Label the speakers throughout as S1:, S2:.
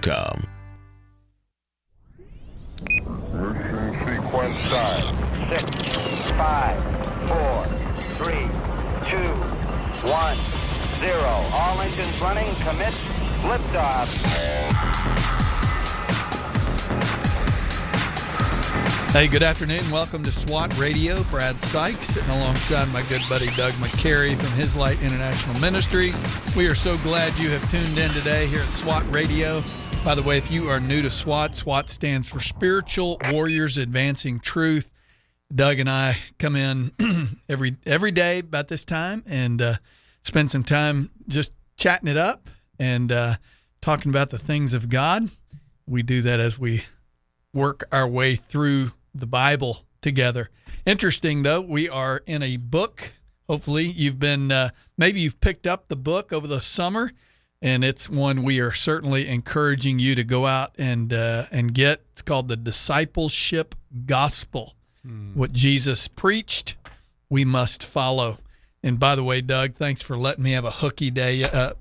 S1: com.
S2: Mission sequence time.
S3: Six, five, four, three, two, one, zero. All engines running. Commit. Liftoff.
S4: Hey, good afternoon. Welcome to SWAT Radio. Brad Sykes sitting alongside my good buddy Doug McCary from His Light International Ministries. We are so glad you have tuned in today here at SWAT Radio. By the way, if you are new to SWAT, SWAT stands for Spiritual Warriors Advancing Truth. Doug and I come in every every day about this time and uh, spend some time just chatting it up and uh, talking about the things of God. We do that as we work our way through the Bible together. Interesting, though, we are in a book. Hopefully, you've been, uh, maybe you've picked up the book over the summer, and it's one we are certainly encouraging you to go out and uh, and get. It's called the Discipleship Gospel. What Jesus preached, we must follow. And by the way, Doug, thanks for letting me have a hooky day. Uh,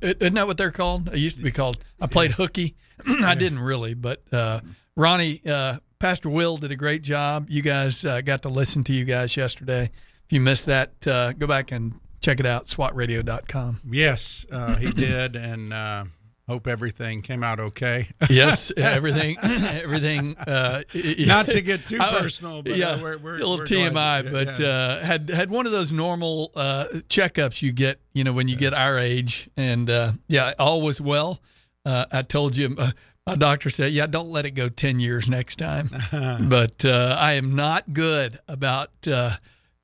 S4: isn't that what they're called? It used to be called. I played hooky. I didn't really, but uh, Ronnie, uh, Pastor Will did a great job. You guys uh, got to listen to you guys yesterday. If you missed that, uh, go back and check it out, swatradio.com.
S5: Yes, uh, he did, and uh, hope everything came out okay.
S4: Yes, everything, everything. Uh,
S5: Not to get too personal, but
S4: yeah,
S5: uh, we're, we're
S4: a little
S5: we're
S4: TMI,
S5: yeah,
S4: but
S5: yeah.
S4: Uh, had had one of those normal uh, checkups you get, you know, when you get our age, and uh, yeah, all was well. Uh, I told you, uh, my doctor said, yeah, don't let it go ten years next time. but uh, I am not good about, uh,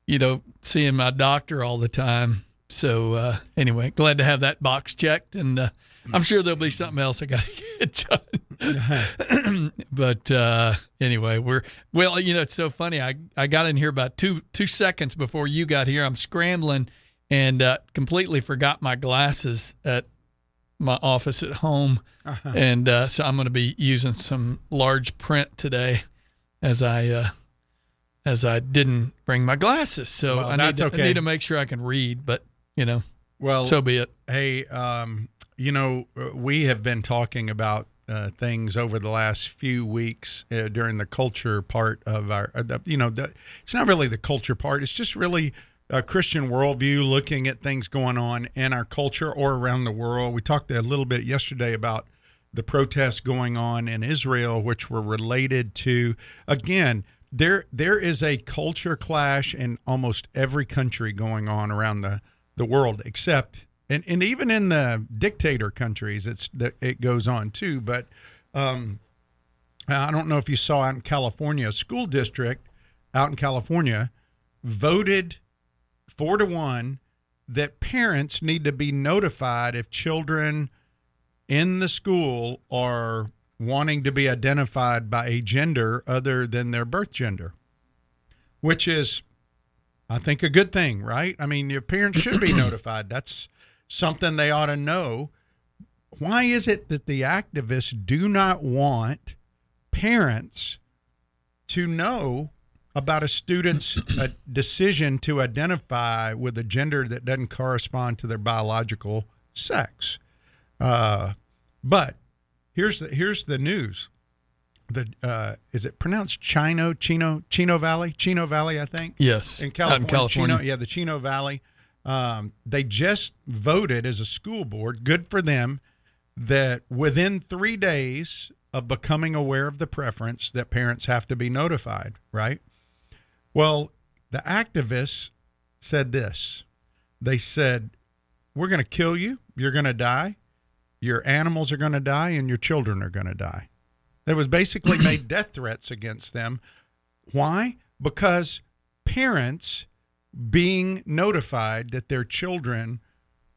S4: you know, seeing my doctor all the time. So uh, anyway, glad to have that box checked, and uh, I'm sure there'll be something else I got to get done. but uh, anyway, we're well. You know, it's so funny. I I got in here about two two seconds before you got here. I'm scrambling and uh, completely forgot my glasses at my office at home, and uh, so I'm going to be using some large print today, as I. Uh, as I didn't bring my glasses, so
S5: Well,
S4: I, need to, I need to make sure I can read. But you know,
S5: well,
S4: so be it.
S5: hey, um, you know, uh, we have been talking about uh, things over the last few weeks uh, during the culture part of our, uh, the, you know, the, it's not really the culture part. It's just really a Christian worldview, looking at things going on in our culture or around the world. We talked a little bit yesterday about the protests going on in Israel, which were related to, again, there there is a culture clash in almost every country going on around the, the world, except and, and even in the dictator countries, it's it goes on too. But um, I don't know if you saw out in California, a school district out in California voted four to one that parents need to be notified if children in the school are wanting to be identified by a gender other than their birth gender, which is, I think, a good thing, right? I mean, your parents should be notified. That's something they ought to know. Why is it that the activists do not want parents to know about a student's uh decision to identify with a gender that doesn't correspond to their biological sex? Uh, but here's the here's the news. The uh, is it pronounced Chino Chino Chino Valley Chino Valley I think
S4: Yes,
S5: in California,
S4: in California.
S5: Chino, yeah the Chino Valley um, they just voted as a school board good for them that within three days of becoming aware of the preference that parents have to be notified right well the activists said this they said we're going to kill you you're going to die your animals are going to die and your children are going to die. That was basically made death threats against them. Why? Because parents being notified that their children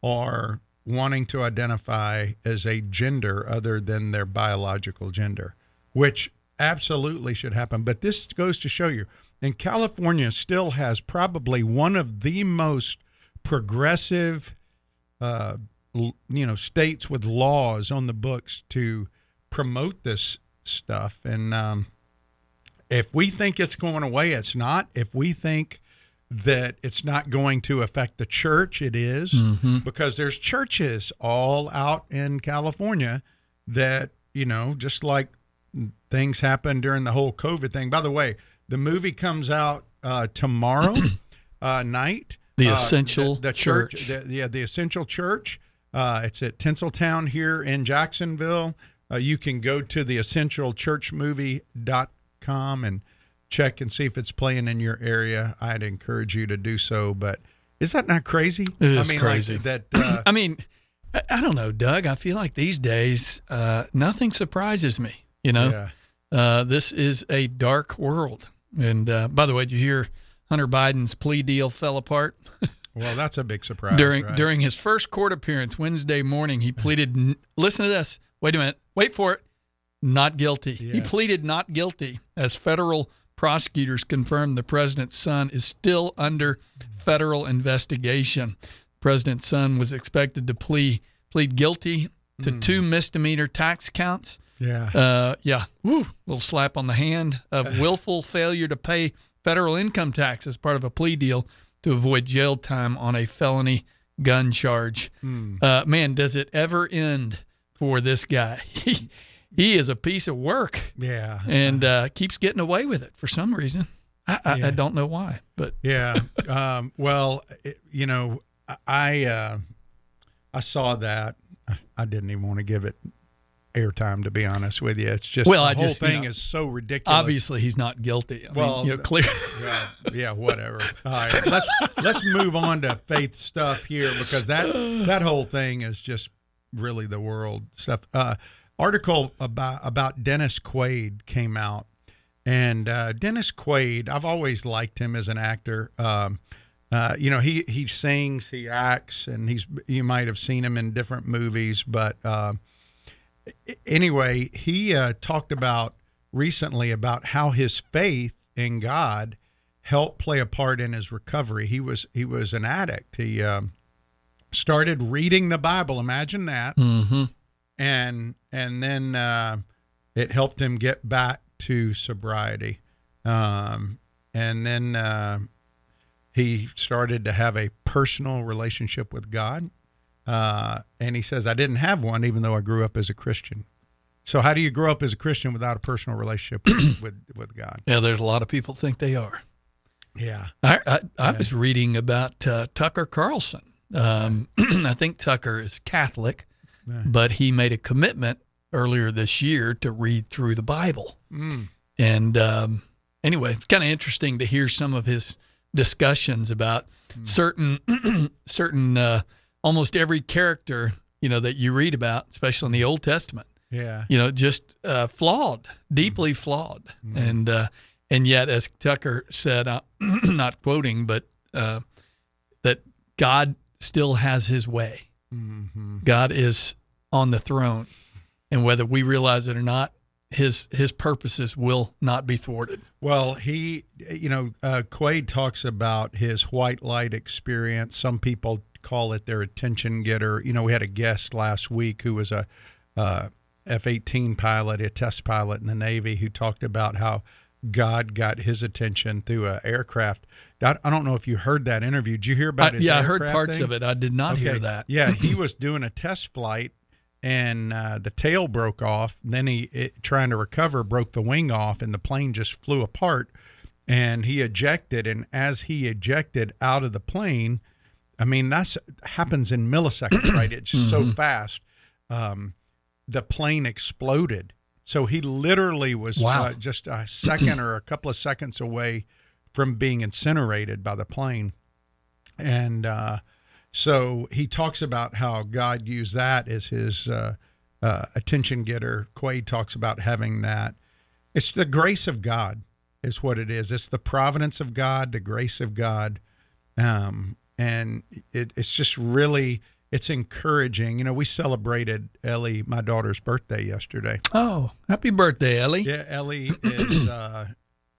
S5: are wanting to identify as a gender other than their biological gender, which absolutely should happen. But this goes to show you, and California still has probably one of the most progressive uh, you know states with laws on the books to promote this stuff. And um, if we think it's going away it's not. If we think that it's not going to affect the church it is, because there's churches all out in california that you know, just like things happened during the whole COVID thing. By the way, the movie comes out uh, tomorrow uh, night.
S4: The
S5: Uh,
S4: Essential
S5: the, the
S4: Church.
S5: the, yeah, the Essential Church. Uh, it's at Tinseltown here in Jacksonville. Uh, you can go to the essentialchurchmovie.com and check and see if it's playing in your area. I'd encourage you to do so. But is that not crazy?
S4: It is
S5: I mean,
S4: crazy.
S5: Like that. Uh,
S4: I mean, I don't know, Doug. I feel like these days, uh, nothing surprises me. You know,
S5: yeah.
S4: uh, this is a dark world. And uh, by the way, did you hear Hunter Biden's plea deal fell apart?
S5: Well, that's a big surprise.
S4: during
S5: right?
S4: during his first court appearance Wednesday morning, he pleaded. n- Listen to this. Wait a minute. Wait for it. Not guilty. He pleaded not guilty as federal prosecutors confirmed the president's son is still under federal investigation. The president's son was expected to plea plead guilty to
S5: Hmm.
S4: two misdemeanor tax counts.
S5: Yeah.
S4: Uh, yeah, woo, little slap on the hand of willful failure to pay federal income tax as part of a plea deal to avoid jail time on a felony gun charge. Uh, man, does it ever end for this guy? He, he is a piece of work
S5: yeah.
S4: and uh, keeps getting away with it for some reason. I, I,
S5: Yeah.
S4: I don't know why, but
S5: Yeah. Um, well, it, you know, I uh, I saw that. I didn't even want to give it airtime, to be honest with you. It's just
S4: Well,
S5: the
S4: I
S5: whole
S4: just, you
S5: thing
S4: know,
S5: is so ridiculous.
S4: obviously he's not guilty. I
S5: Well,
S4: mean, you know, clear.
S5: yeah, yeah, whatever. All right, let's let's move on to faith stuff here because that that whole thing is just really the world stuff. Uh, article about about Dennis Quaid came out, and uh, Dennis Quaid, I've always liked him as an actor. Um, uh, you know, he he sings, he acts, and he's you might have seen him in different movies, but. Anyway, he uh, talked about recently about how his faith in God helped play a part in his recovery. He was he was an addict. He um, started reading the Bible. Imagine that,
S4: hmm
S5: and and then uh, it helped him get back to sobriety. Um, and then uh, he started to have a personal relationship with God. Uh, and he says, I didn't have one, even though I grew up as a Christian. So, how do you grow up as a Christian without a personal relationship with, with, with God?
S4: Yeah, there's a lot of people think they are.
S5: Yeah.
S4: I I, I was reading about uh, Tucker Carlson. Um, I think Tucker is Catholic,
S5: Yeah.
S4: but he made a commitment earlier this year to read through the Bible.
S5: Mm.
S4: And um, anyway, it's kind of interesting to hear some of his discussions about certain certain uh, almost every character you know that you read about, especially in the Old Testament.
S5: Yeah.
S4: You know, just uh, flawed, deeply flawed, and uh, and yet, as Tucker said, uh, not quoting, but uh, that God still has His way.
S5: hmm
S4: God is on the throne, and whether we realize it or not, his his purposes will not be thwarted.
S5: Well, he, you know, uh, Quaid talks about his white light experience. Some people call it their attention getter. You know, we had a guest last week who was a uh, F 18 pilot, a test pilot in the Navy, who talked about how God got his attention through an aircraft. I, I don't know if you heard that interview. Did you hear about
S4: I-
S5: his
S4: yeah, I heard parts
S5: thing?
S4: of it. I did not hear that.
S5: Yeah, he was doing a test flight and uh, the tail broke off. Then he, it, trying to recover, broke the wing off and the plane just flew apart. And he ejected. And as he ejected out of the plane, I mean, that's happens in milliseconds, right? It's just
S4: Mm-hmm.
S5: so fast. Um, the plane exploded. So he literally was
S4: Wow.
S5: uh, just a second or a couple of seconds away from being incinerated by the plane. And uh, so he talks about how God used that as his uh, uh, attention getter. Quaid talks about having that. It's the grace of God, is what it is. It's the providence of God, the grace of God, um, and it, it's just really it's encouraging. You know, we celebrated Ellie, my daughter's birthday yesterday.
S4: Oh, happy birthday, Ellie!
S5: Yeah, Ellie is uh,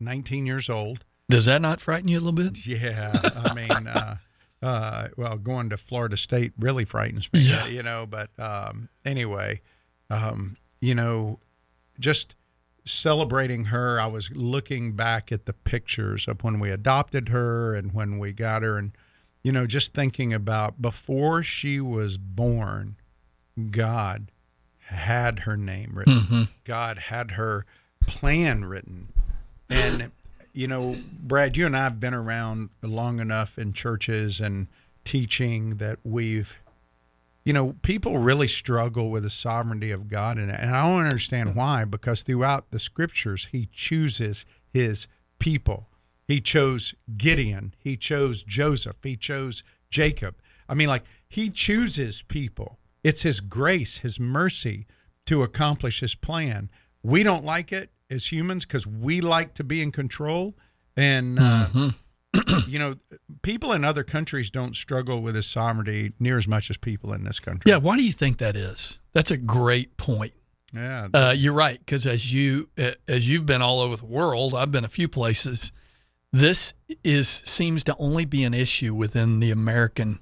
S5: 19 years old.
S4: Does that not frighten you a little bit?
S5: Yeah, I mean, uh, uh, well, going to Florida State really frightens me,
S4: Yeah.
S5: you know. But um, anyway, um, you know, just celebrating her. I was looking back at the pictures of when we adopted her and when we got her, and you know, just thinking about before she was born, God had her name written.
S4: Mm-hmm.
S5: God had her plan written. And, you know, Brad, you and I have been around long enough in churches and teaching that we've, you know, people really struggle with the sovereignty of God. And, and I don't understand why, because throughout the scriptures, he chooses his people. He chose Gideon, he chose Joseph, he chose Jacob. I mean, like, he chooses people. It's his grace, his mercy to accomplish his plan. We don't like it as humans because we like to be in control. And, uh, you know, people in other countries don't struggle with his sovereignty near as much as people in this country.
S4: Yeah, why do you think that is? That's a great point.
S5: Yeah.
S4: Uh, you're right, because as you as you've been all over the world, I've been a few places. This is seems to only be an issue within the American,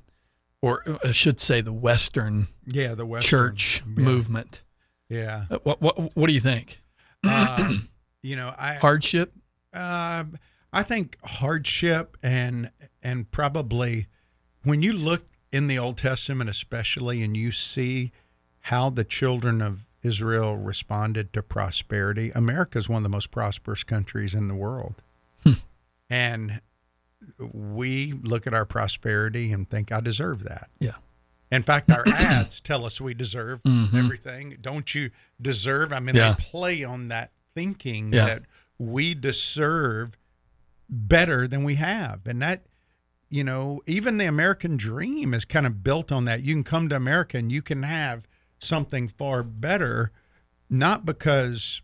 S4: or I should say, the Western
S5: yeah. The Western,
S4: church
S5: yeah,
S4: movement.
S5: Yeah.
S4: Uh, What, what what do you think?
S5: Um, you know, I
S4: Hardship?
S5: Uh, I think hardship and and probably when you look in the Old Testament, especially, and you see how the children of Israel responded to prosperity. America is one of the most prosperous countries in the world, and we look at our prosperity and think, "I deserve that."
S4: Yeah.
S5: In fact, our ads tell us we deserve everything. Don't you deserve? I mean,
S4: Mm-hmm. Yeah.
S5: they play on that thinking
S4: Yeah.
S5: that we deserve better than we have. And that, you know, even the American dream is kind of built on that. You can come to America and you can have something far better, not because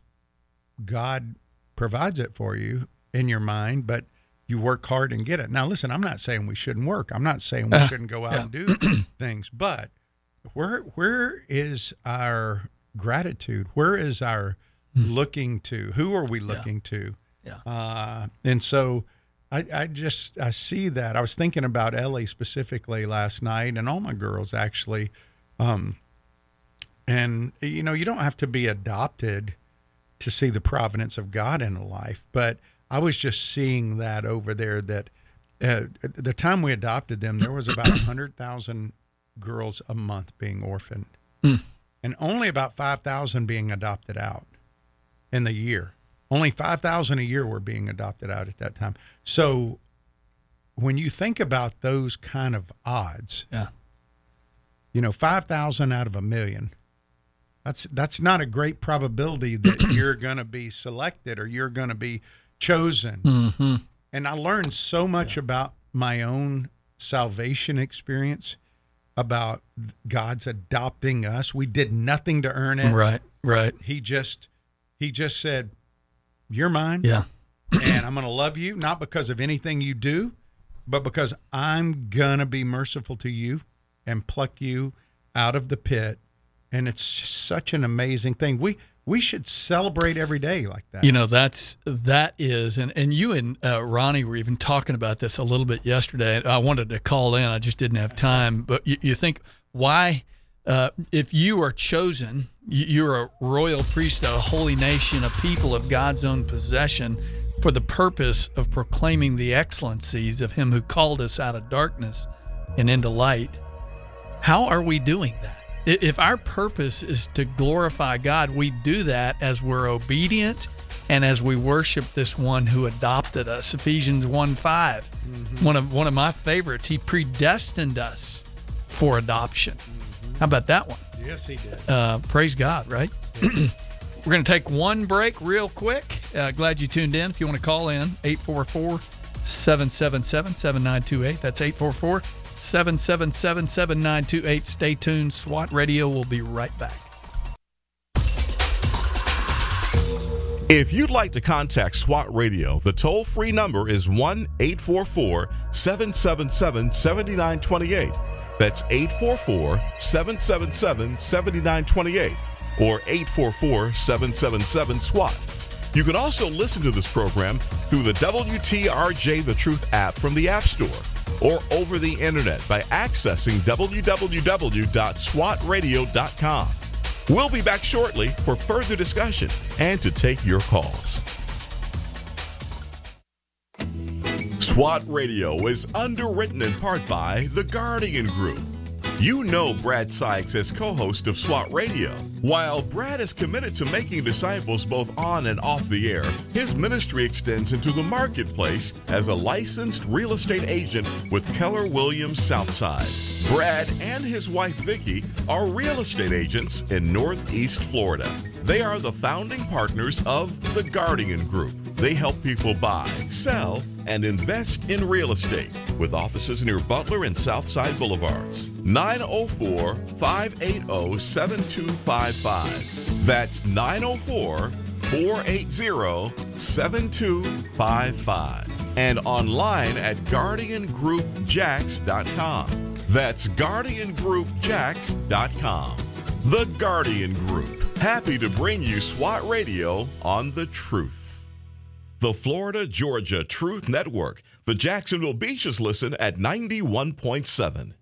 S5: God provides it for you in your mind, but you work hard and get it. Now, listen, I'm not saying we shouldn't work. I'm not saying we
S4: Uh,
S5: shouldn't go out
S4: yeah.
S5: and do things, but where where is our gratitude? Where is our looking to? Who are we looking to?
S4: Hmm. Yeah.
S5: Uh, and so I, I just I see that. I was thinking about Ellie specifically last night, and all my girls actually. Um, and you know, you don't have to be adopted to see the providence of God in a life, but I was just seeing that over there. That uh, the time we adopted them, there was about hundred thousand girls a month being orphaned, and only about five thousand being adopted out in the year. Only 5,000 a year were being adopted out at that time. So when you think about those kind of odds,
S4: Yeah.
S5: you know, 5,000 out of a million, that's that's not a great probability that you're going to be selected or you're going to be chosen.
S4: Mm-hmm.
S5: And I learned so much about my own salvation experience about God's adopting us. We did nothing to earn it.
S4: Right. Right.
S5: He just he just said, "You're mine."
S4: Yeah.
S5: and I'm going to love you not because of anything you do, but because I'm going to be merciful to you and pluck you out of the pit. And it's such an amazing thing. We we should celebrate every day like that.
S4: You know, that's that is, and and you and uh, Ronnie were even talking about this a little bit yesterday. I wanted to call in, I just didn't have time. But you, you think why, uh, if you are chosen, you- you're a royal priest, a holy nation, a people of God's own possession, for the purpose of proclaiming the excellencies of Him who called us out of darkness and into light. How are we doing that? If our purpose is to glorify God, we do that as we're obedient and as we worship this one who adopted us. Ephesians 1 5. One of one of my favorites. He predestined us for adoption. How about that one?
S5: yes, he did.
S4: Uh, praise God, right? We're going to take one break real quick. Uh, glad you tuned in. If you want to call in, 844 777 7928. That's 844 777 7928. Stay tuned. SWAT Radio will be right back.
S1: If you'd like to contact SWAT Radio, the toll free number is 1 844 777 7928. That's 844 777 7928 or 844 777 SWAT. You can also listen to this program through the WTRJ The Truth app from the App Store or over the internet by accessing www.swatradio.com. We'll be back shortly for further discussion and to take your calls. SWAT Radio is underwritten in part by The Guardian Group. You know Brad Sykes as co host of SWAT Radio. While Brad is committed to making disciples both on and off the air, his ministry extends into the marketplace as a licensed real estate agent with Keller Williams Southside. Brad and his wife Vicki are real estate agents in Northeast Florida. They are the founding partners of the Guardian Group. They help people buy, sell, and invest in real estate with offices near Butler and Southside Boulevards. 904 580 7255. That's 904 480 7255. And online at guardiangroupjax.com. That's guardiangroupjax.com. The Guardian Group. Happy to bring you SWAT Radio on the truth. The Florida Georgia Truth Network. The Jacksonville Beaches listen at 91.7.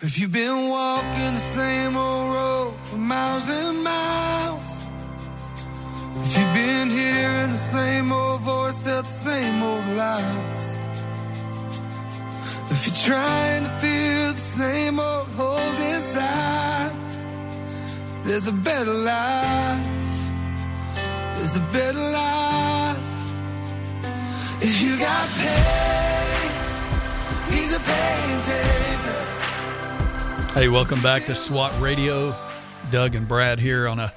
S6: If you've been walking the same old road for miles and miles, if you've been hearing the same old voice tell the same old lies, if you're trying to fill the same old holes inside, there's a better life. There's a better life. If you got pain, he's a pain taker.
S4: Hey, welcome back to SWAT Radio. Doug and Brad here on a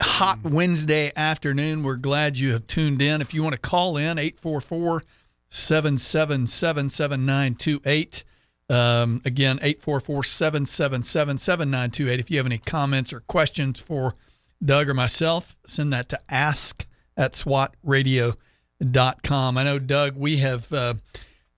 S4: hot Wednesday afternoon. We're glad you have tuned in. If you want to call in, 844 777 7928. Um, again, 844 777 7928. If you have any comments or questions for Doug or myself, send that to ask at swatradio.com. I know, Doug, we have. Uh,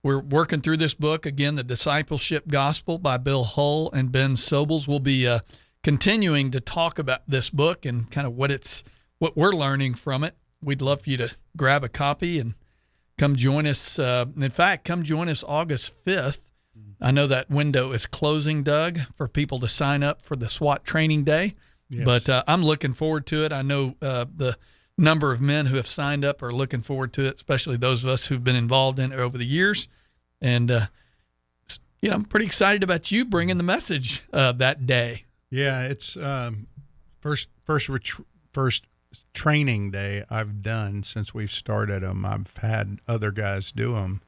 S4: we're working through this book again, The Discipleship Gospel by Bill Hull and Ben Sobels. We'll be uh, continuing to talk about this book and kind of what it's what we're learning from it. We'd love for you to grab a copy and come join us. Uh, in fact, come join us August fifth. I know that window is closing, Doug, for people to sign up for the SWAT training day.
S5: Yes.
S4: But uh, I'm looking forward to it. I know uh, the number of men who have signed up are looking forward to it, especially those of us who've been involved in it over the years. And, uh, you know, I'm pretty excited about you bringing the message uh, that day.
S5: Yeah, it's um, first first ret- first training day I've done since we've started them. I've had other guys do them,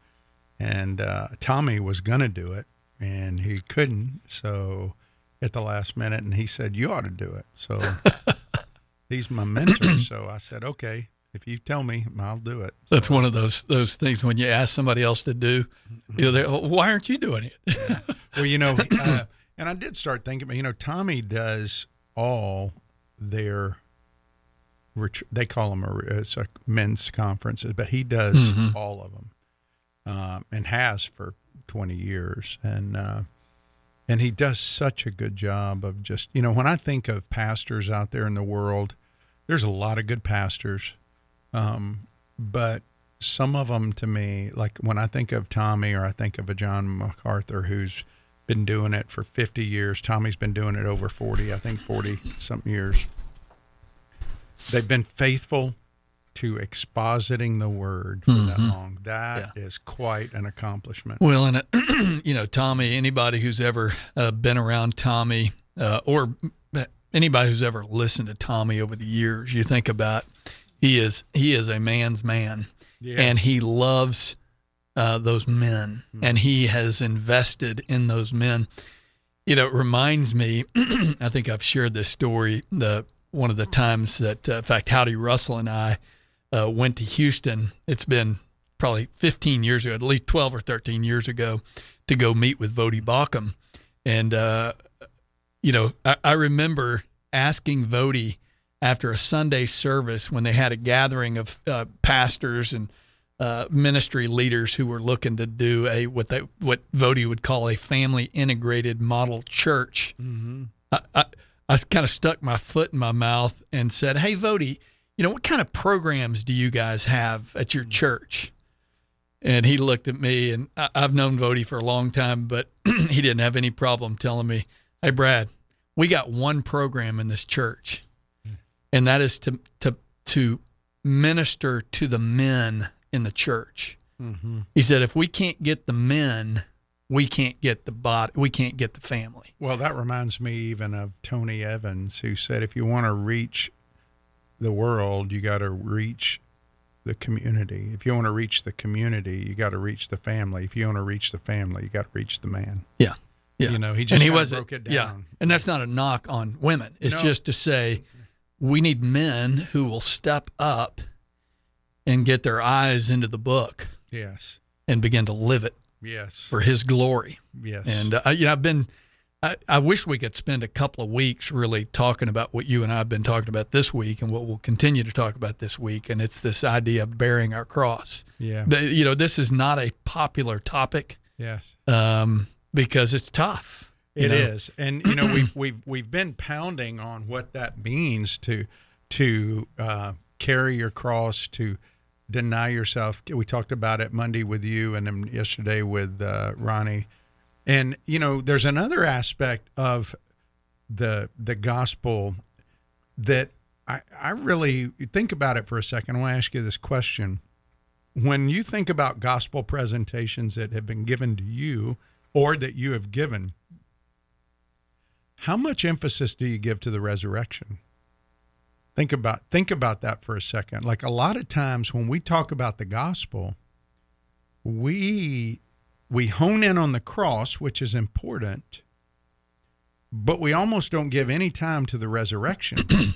S5: and uh, Tommy was gonna do it, and he couldn't. So at the last minute, and he said, "You ought to do it." So he's my mentor. so I said, "Okay, if you tell me, I'll do it."
S4: That's one of those those things when you ask somebody else to do, you know, "Oh, why aren't you doing it?
S5: Well, you know, uh, and I did start thinking, you know, Tommy does all their, they call them a, it's a men's conferences, but he does all of them, um, and has for twenty years, and uh, and he does such a good job of just, you know, when I think of pastors out there in the world, there's a lot of good pastors, um, but some of them to me, like when I think of Tommy or I think of a John MacArthur who's been doing it for 50 years. Tommy's been doing it over 40, I think 40 something years. They've been faithful to expositing the word for that long. That is quite an accomplishment.
S4: Well, and uh, you know, Tommy. Anybody who's ever uh, been around Tommy, uh, or anybody who's ever listened to Tommy over the years, you think about he is he is a man's man,
S5: Yes.
S4: and he loves uh, those men, and he has invested in those men. You know, it reminds me. I think I've shared this story. The one of the times that, uh, in fact, Howdy Russell and I uh, went to Houston. It's been probably 15 years ago, at least 12 or 13 years ago, to go meet with Voddie Baucham. And, uh, you know, I, I remember asking Voddie after a Sunday service when they had a gathering of uh, pastors and uh, ministry leaders who were looking to do a what they what Voddie would call a family integrated model church. I, I, I kind of stuck my foot in my mouth and said, "Hey, Voddie, you know what kind of programs do you guys have at your church?" And he looked at me, and I, I've known Voddie for a long time, but he didn't have any problem telling me, "Hey, Brad, we got one program in this church, and that is to to to minister to the men in the church." Mm-hmm. He said, "If we can't get the men." we can't get the body, we can't get the family.
S5: Well, that reminds me even of Tony Evans, who said if you want to reach the world, you got to reach the community. If you want to reach the community, you got to reach the family. If you want to reach the family, you got to reach the man.
S4: Yeah. Yeah.
S5: You know, he just
S4: and he wasn't,
S5: broke it
S4: Yeah. And that's not a knock on women. It's
S5: No.
S4: just to say we need men who will step up and get their eyes into the book
S5: Yes.
S4: and begin to live it
S5: Yes.
S4: for his glory.
S5: yes.
S4: And uh, you know, I've been. I, I wish we could spend a couple of weeks really talking about what you and I have been talking about this week, and what we'll continue to talk about this week. And it's this idea of bearing our cross.
S5: yeah.
S4: The- you know, this is not a popular topic
S5: yes.
S4: um, because it's tough.
S5: It
S4: know?
S5: is, and you know we've we've we've been pounding on what that means to to uh, carry your cross, to deny yourself. We talked about it Monday with you, and then yesterday with uh, Ronnie. And you know, there's another aspect of the the gospel that I I really think about it for a second. I want to ask you this question: When you think about gospel presentations that have been given to you, or that you have given how much emphasis do you give to the resurrection? Think about think about that for a second. Like a lot of times when we talk about the gospel we we hone in on the cross which is important but we almost don't give any time to the resurrection.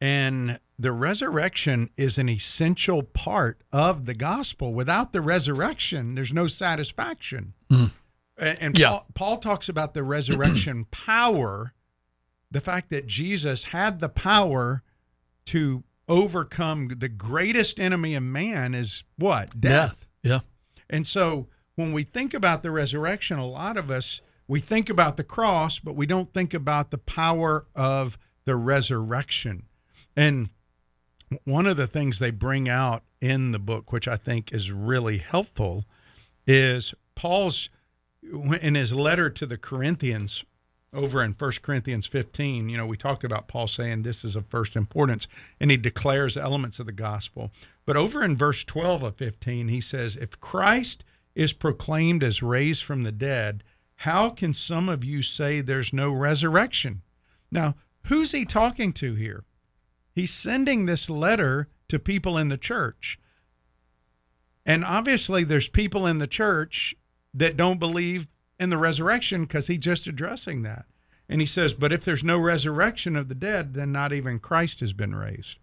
S5: And the resurrection is an essential part of the gospel without the resurrection there's no satisfaction mm. and, and
S4: Yeah.
S5: Paul, Paul talks about the resurrection power, the fact that Jesus had the power to overcome the greatest enemy of man is what? Death.
S4: Yeah.
S5: And so when we think about the resurrection, a lot of us, we think about the cross, but we don't think about the power of the resurrection. And one of the things they bring out in the book, which I think is really helpful, is Paul's in his letter to the Corinthians over in 1 Corinthians 15, you know, we talked about Paul saying this is of first importance and he declares elements of the gospel. But over in verse 12 of 15, he says, If Christ is proclaimed as raised from the dead, how can some of you say there's no resurrection? Now, who's he talking to here? He's sending this letter to people in the church. And obviously, there's people in the church that don't believe in the resurrection because he's just addressing that. And he says, But if there's no resurrection of the dead, then not even Christ has been raised.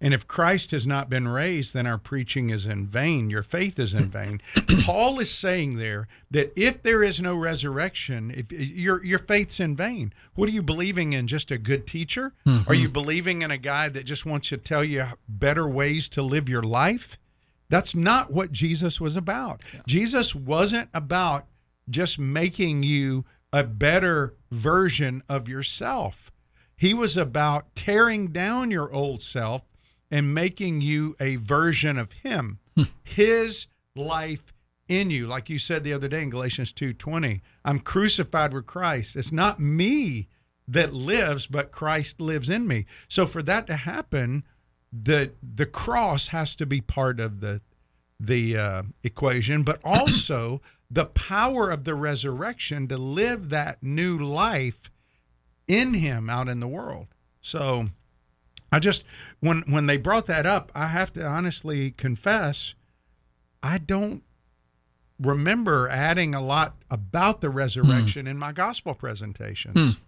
S5: And if Christ has not been raised, then our preaching is in vain. Your faith is in vain. Paul is saying there that if there is no resurrection, if your your faith's in vain. What are you believing in? Just a good teacher? Are mm-hmm. you believing in a guy that just wants to tell you better ways to live your life? That's not what Jesus was about. Jesus wasn't about just making you a better version of yourself. He was about tearing down your old self and making you a version of him. His life in you. Like you said the other day in Galatians 2:20, I'm crucified with Christ. It's not me that lives, but Christ lives in me. So for that to happen, the the cross has to be part of the the uh, equation, but also the power of the resurrection to live that new life in Him out in the world. So, I just when when they brought that up, I have to honestly confess, I don't remember adding a lot about the resurrection hmm. in my gospel presentations. Hmm.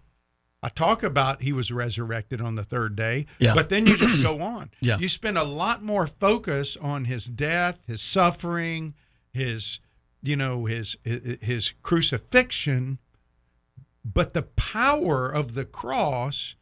S5: I talk about he was resurrected on the third day,
S4: Yeah.
S5: but then you just go on.
S4: Yeah.
S5: You spend a lot more focus on his death, his suffering, his you know his, his crucifixion, but the power of the cross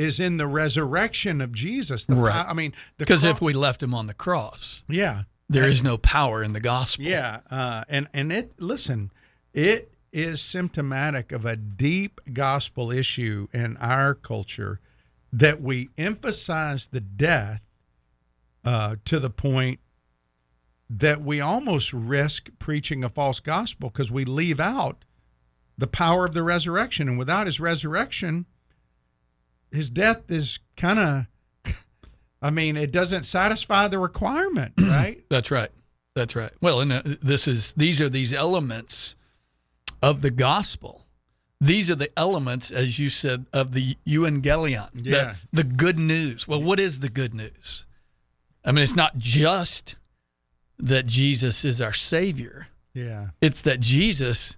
S5: is in the resurrection of Jesus. The
S4: Right.
S5: I mean,
S4: Because
S5: cro-
S4: if we left him on the cross,
S5: yeah,
S4: there is no power in the gospel.
S5: yeah, uh, and and it listen, it is symptomatic of a deep gospel issue in our culture that we emphasize the death uh, to the point that we almost risk preaching a false gospel because we leave out the power of the resurrection, and without his resurrection, his death is kind of. I mean, it doesn't satisfy the requirement, right?
S4: That's right. That's right. Well, and uh, this is these are these elements of the gospel. These are the elements, as you said, of the evangelion,
S5: Yeah.
S4: the, the good news. Well, what is the good news? I mean, it's not just that Jesus is our Savior.
S5: Yeah.
S4: It's that Jesus,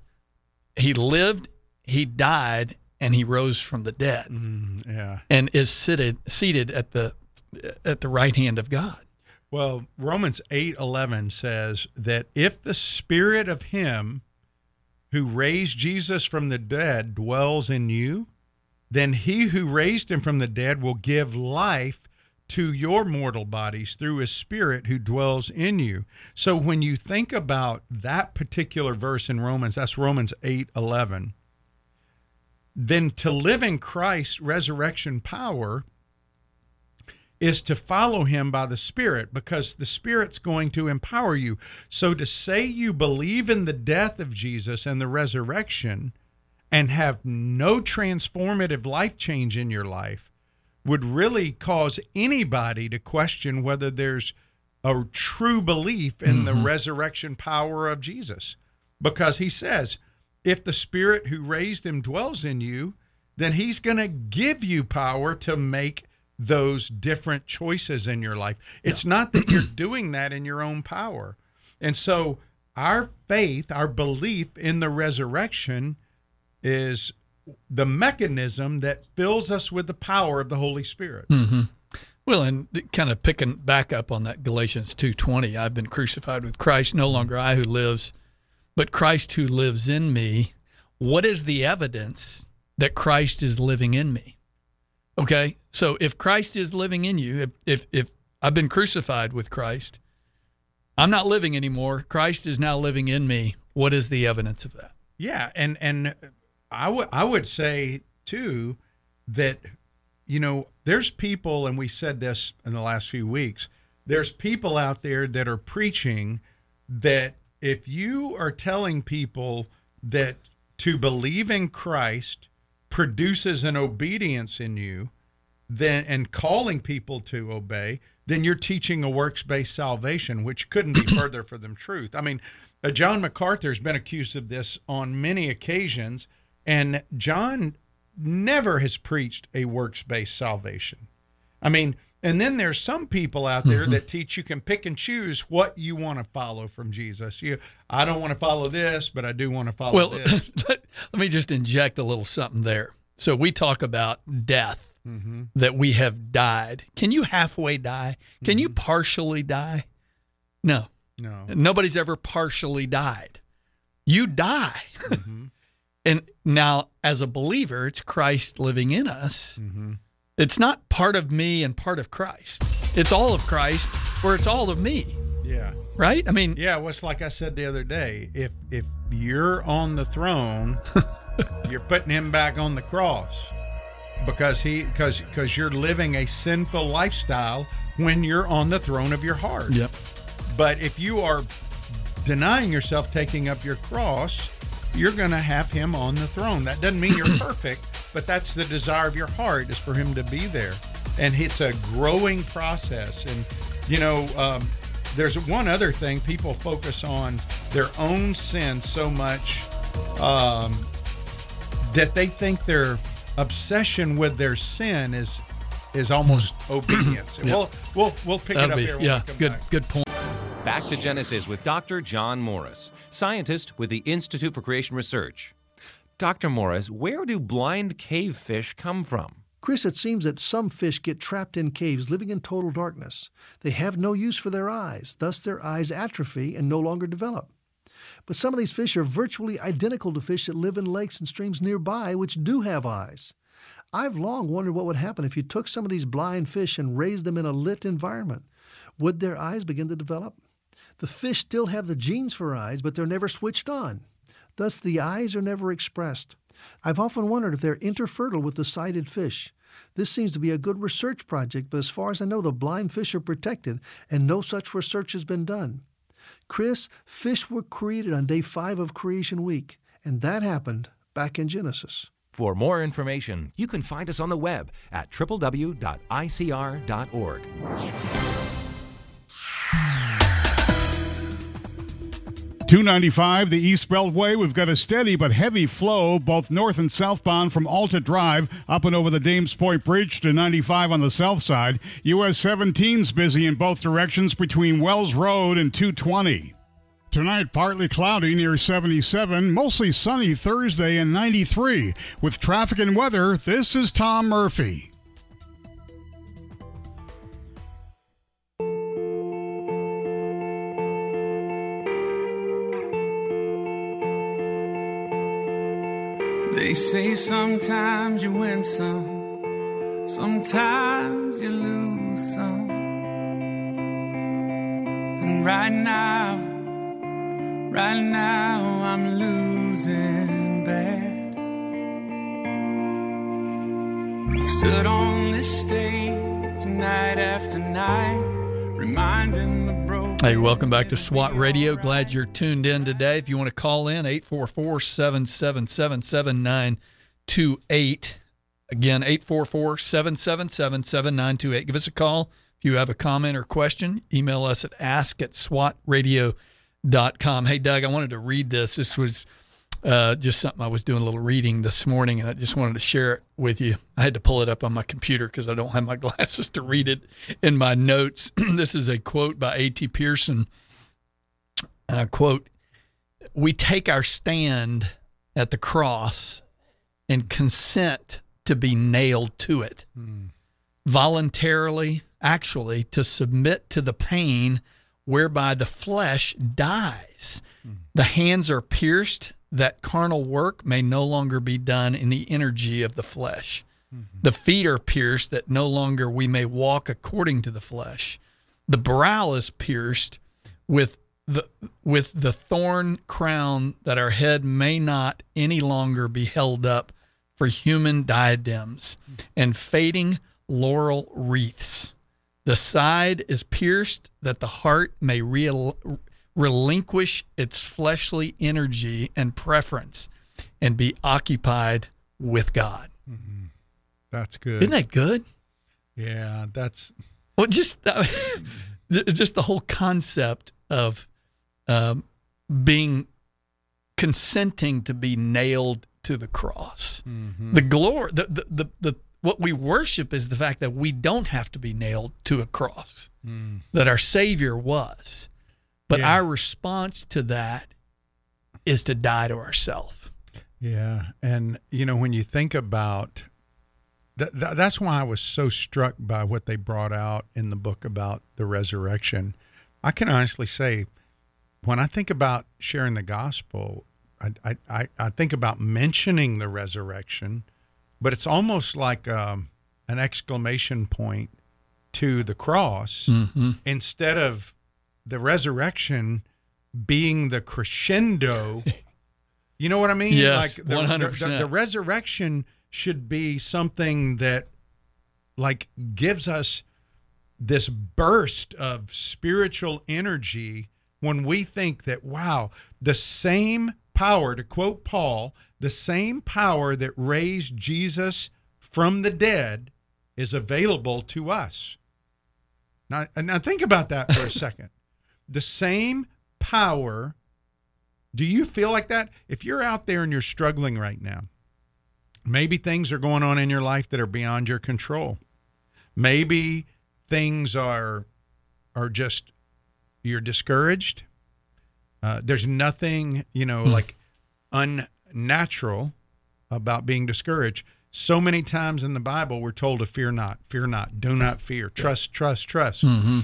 S4: He lived, He died, and He rose from the dead,
S5: Mm, yeah.
S4: and is seated seated at the at the right hand of God.
S5: Well, Romans 8:11 says that if the spirit of him who raised Jesus from the dead dwells in you, then he who raised him from the dead will give life to your mortal bodies through his spirit who dwells in you. So when you think about that particular verse in Romans, that's Romans 8:11, then to live in Christ's resurrection power is to follow him by the Spirit because the Spirit's going to empower you. So to say you believe in the death of Jesus and the resurrection and have no transformative life change in your life would really cause anybody to question whether there's a true belief in the mm-hmm. resurrection power of Jesus. Because he says, if the Spirit who raised him dwells in you, then he's going to give you power to make those different choices in your life. It's not that you're doing that in your own power. And so our faith, our belief in the resurrection is the mechanism that fills us with the power of the Holy Spirit. Mm-hmm.
S4: Well, and kind of picking back up on that Galatians 2:20, I've been crucified with Christ, no longer I who lives, but Christ who lives in me. What is the evidence that Christ is living in me? Okay? So if Christ is living in you, if if, if I've been crucified with Christ, I'm not living anymore. Christ is now living in me. What is the evidence of that?
S5: Yeah, and and I would I would say too that you know there's people, and we said this in the last few weeks. There's people out there that are preaching that if you are telling people that to believe in Christ produces an obedience in you, then and calling people to obey, then you're teaching a works-based salvation, which couldn't be further from the truth. I mean, uh, John MacArthur's been accused of this on many occasions, and John never has preached a works-based salvation. I mean, and then there's some people out there mm-hmm. that teach you can pick and choose what you want to follow from Jesus. You, I don't want to follow this, but I do want to follow
S4: Well,
S5: this.
S4: let me just inject a little something there. So we talk about death, mm-hmm. that we have died. Can you halfway die? Can you mm-hmm. partially die? No.
S5: No.
S4: Nobody's ever partially died. You die. and now, as a believer, it's Christ living in us. It's not part of me and part of Christ. It's all of Christ or it's all of me,
S5: Yeah.
S4: right? I mean,
S5: Yeah, well, it's like I said the other day. If if you're on the throne, you're putting him back on the cross because he because because you're living a sinful lifestyle when you're on the throne of your heart.
S4: yep.
S5: But if you are denying yourself taking up your cross, you're going to have him on the throne. That doesn't mean you're perfect, but that's the desire of your heart is for him to be there. And it's a growing process. And, you know, um, there's one other thing people focus on their own sin so much um, that they think their obsession with their sin is is almost obedience. And We'll, we'll, we'll pick it
S4: That'd
S5: up
S4: be,
S5: here. when
S4: yeah,
S5: we come
S4: good,
S5: back.
S4: good point.
S7: Back to Genesis with Dr. John Morris, scientist with the Institute for Creation Research. Dr. Morris, where do blind cave fish come from?
S8: Chris, it seems that some fish get trapped in caves living in total darkness. They have no use for their eyes, thus, their eyes atrophy and no longer develop. But some of these fish are virtually identical to fish that live in lakes and streams nearby, which do have eyes. I've long wondered what would happen if you took some of these blind fish and raised them in a lit environment. Would their eyes begin to develop? The fish still have the genes for eyes, but they're never switched on. Thus, the eyes are never expressed. I've often wondered if they're interfertile with the sighted fish. This seems to be a good research project, but as far as I know, the blind fish are protected, and no such research has been done. Chris, fish were created on day five of Creation Week, and that happened back in Genesis.
S7: For more information, you can find us on the web at www.icr.org.
S9: 295, the East Beltway. We've got a steady but heavy flow, both north and southbound from Alta Drive up and over the Dames Point Bridge to 95 on the south side. US 17's busy in both directions between Wells Road and 220. Tonight, partly cloudy near 77, mostly sunny Thursday and 93. With traffic and weather, this is Tom Murphy.
S6: They say sometimes you win some, sometimes you lose some. And right now, right now I'm losing bad. I've stood on this stage night after night.
S4: Hey, welcome back to SWAT Radio. Glad you're tuned in today. If you want to call in, 844 777 7928. Again, 844 777 7928. Give us a call. If you have a comment or question, email us at ask at swatradio.com. Hey, Doug, I wanted to read this. This was uh, just something I was doing a little reading this morning, and I just wanted to share it with you. I had to pull it up on my computer because I don't have my glasses to read it in my notes. this is a quote by A.T. Pierson. Uh, quote, we take our stand at the cross and consent to be nailed to it. Voluntarily, actually, to submit to the pain whereby the flesh dies. The hands are pierced that carnal work may no longer be done in the energy of the flesh. Mm-hmm. The feet are pierced that no longer we may walk according to the flesh. The brow is pierced with the with the thorn crown that our head may not any longer be held up for human diadems and fading laurel wreaths. The side is pierced that the heart may real, relinquish its fleshly energy and preference and be occupied with God. Mm-hmm.
S5: That's good.
S4: Isn't that good?
S5: Yeah, that's
S4: Well, just uh, just the whole concept of um, being consenting to be nailed to the cross. Mm-hmm. The glory, the, the the the what we worship is the fact that we don't have to be nailed to a cross. Mm. That our Savior was, but
S5: Yeah.
S4: our response to that is to die to ourselves.
S5: Yeah, and you know when you think about that, that, that's why I was so struck by what they brought out in the book about the resurrection. I can honestly say, when I think about sharing the gospel, I I, I, I think about mentioning the resurrection, but it's almost like um, an exclamation point to the cross instead of the resurrection being the crescendo. You know what I mean?
S4: Yes,
S5: like the,
S4: 100%.
S5: The, the resurrection should be something that like gives us this burst of spiritual energy when we think that wow, the same power to quote Paul, the same power that raised Jesus from the dead is available to us. Now, now think about that for a second. The same power do you feel like that? If you're out there and you're struggling right now, maybe things are going on in your life that are beyond your control. Maybe things are are just you're discouraged. Uh, there's nothing you know like unnatural about being discouraged. So many times in the Bible, we're told to fear not, fear not, do not fear, trust, trust, trust. Mm-hmm.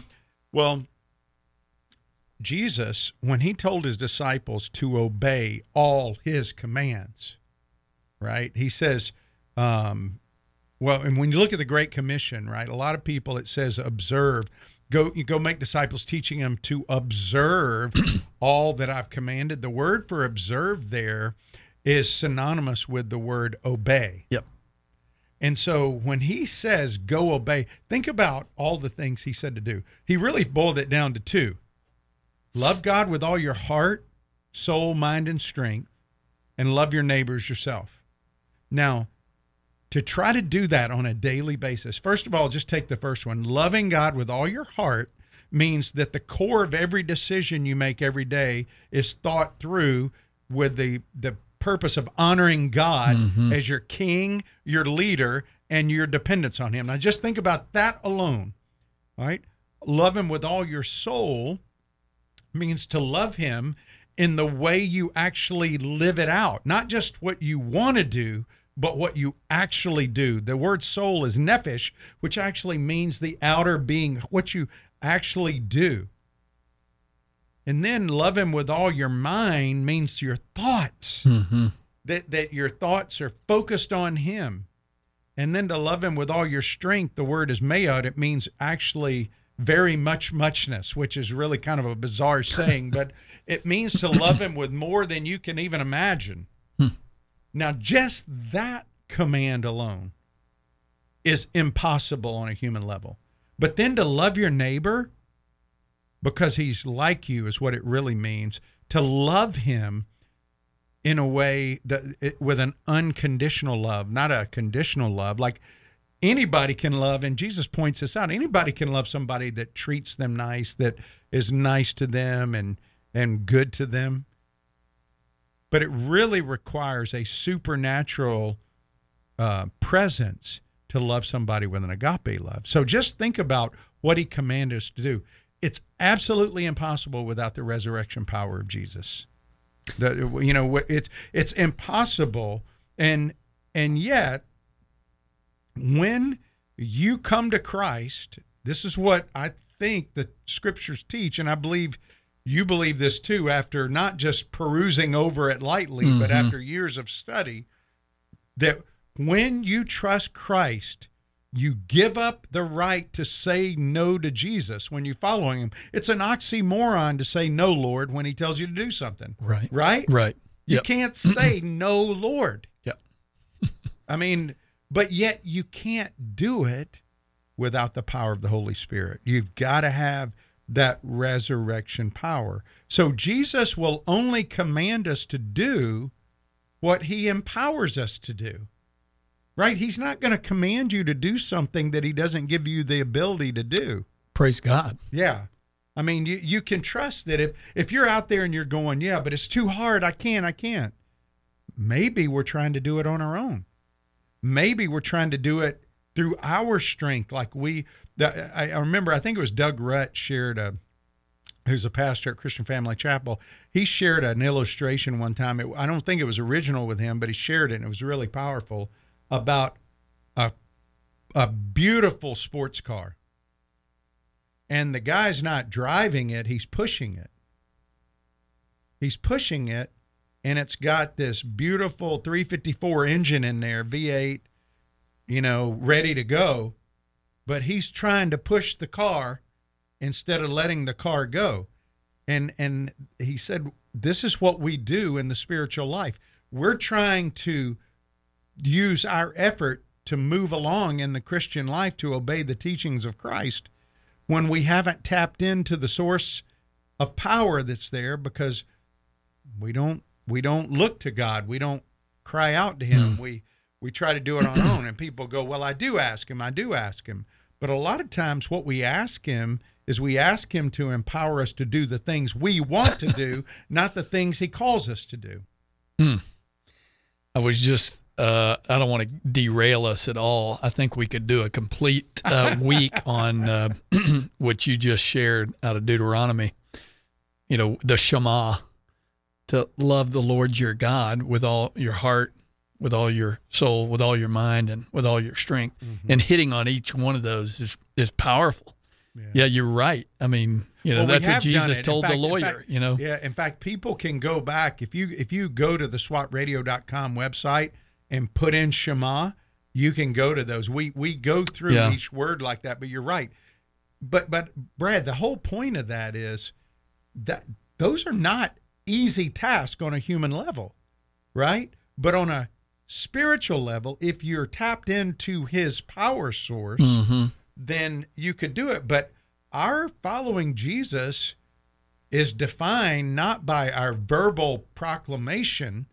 S5: Well, Jesus, when he told his disciples to obey all his commands, right? He says, um, well, and when you look at the Great Commission, right, a lot of people it says observe. Go, you go make disciples, teaching them to observe all that I've commanded. The word for observe there is synonymous with the word obey.
S4: Yep.
S5: And so when he says go obey, think about all the things he said to do. He really boiled it down to two love God with all your heart, soul, mind, and strength, and love your neighbors yourself. Now, to try to do that on a daily basis, first of all, just take the first one loving God with all your heart means that the core of every decision you make every day is thought through with the the purpose of honoring God
S4: Mm-hmm.
S5: as your king, your leader, and your dependence on him. Now just think about that alone. right? Love him with all your soul means to love him in the way you actually live it out, not just what you want to do, but what you actually do. The word soul is nephesh, which actually means the outer being, what you actually do. And then love him with all your mind means your thoughts, mm-hmm. that, that your thoughts are focused on him. And then to love him with all your strength, the word is mayod. It means actually very much muchness, which is really kind of a bizarre saying, but it means to love him with more than you can even imagine. Hmm. Now, just that command alone is impossible on a human level. But then to love your neighbor because he's like you is what it really means. To love him in a way that it, with an unconditional love, not a conditional love. Like anybody can love, and Jesus points this out. Anybody can love somebody that treats them nice, that is nice to them and and good to them. But it really requires a supernatural uh, presence to love somebody with an agape love. So just think about what he commanded us to do. It's absolutely impossible without the resurrection power of Jesus. The, you know, it's it's impossible, and and yet, when you come to Christ, this is what I think the scriptures teach, and I believe you believe this too. After not just perusing over it lightly, but mm-hmm. after years of study, that when you trust Christ, you give up the right to say no to Jesus when you're following him. It's an oxymoron to say no, Lord, when he tells you to do something.
S4: Right.
S5: Right?
S4: Right.
S5: You can't say no, Lord.
S4: Yep.
S5: I mean, but yet you can't do it without the power of the Holy Spirit. You've got to have that resurrection power. So Jesus will only command us to do what he empowers us to do. Right? He's not going to command you to do something that he doesn't give you the ability to do.
S4: Praise God.
S5: Yeah. I mean, you, you can trust that if, if you're out there and you're going, yeah, but it's too hard, I can't, I can't. Maybe we're trying to do it on our own. Maybe we're trying to do it through our strength. Like we, I, remember, I think it was Doug Rutt shared a, who's a pastor at Christian Family Chapel. He shared an illustration one time. It, I don't think it was original with him, but he shared it and it was really powerful about a, a beautiful sports car and the guy's not driving it, he's pushing it. He's pushing it, and it's got this beautiful 354 engine in there, V8, you know, ready to go. But he's trying to push the car instead of letting the car go. And and he said, This is what we do in the spiritual life. We're trying to use our effort to move along in the Christian life to obey the teachings of Christ when we haven't tapped into the source of power that's there because we don't we don't look to God. We don't cry out to him. We we try to do it on our own and people go, "Well, I do ask him. I do ask him." But a lot of times what we ask him is we ask him to empower us to do the things we want to do, not the things he calls us to do.
S4: I was just, uh, I don't want to derail us at all. I think we could do a complete uh, week on uh, what you just shared out of Deuteronomy. You know, the Shema, to love the Lord your God with all your heart, with all your soul, with all your mind, and with all your strength. Mm-hmm. And hitting on each one of those is, is powerful. Yeah. you're right. I mean, you know,
S5: Well,
S4: that's what Jesus told
S5: fact-
S4: the lawyer,
S5: fact-
S4: you know.
S5: Yeah, in fact, people can go back if you if you go to the swatradio.com website and put in Shema, you can go to those. We we go through
S4: Yeah.
S5: each word like that, but you're right. But but Brad, the whole point of that is that those are not easy task on a human level, right? But on a spiritual level, if you're tapped into his power source, mm-hmm. then you could do it. But our following Jesus is defined not by our verbal proclamation,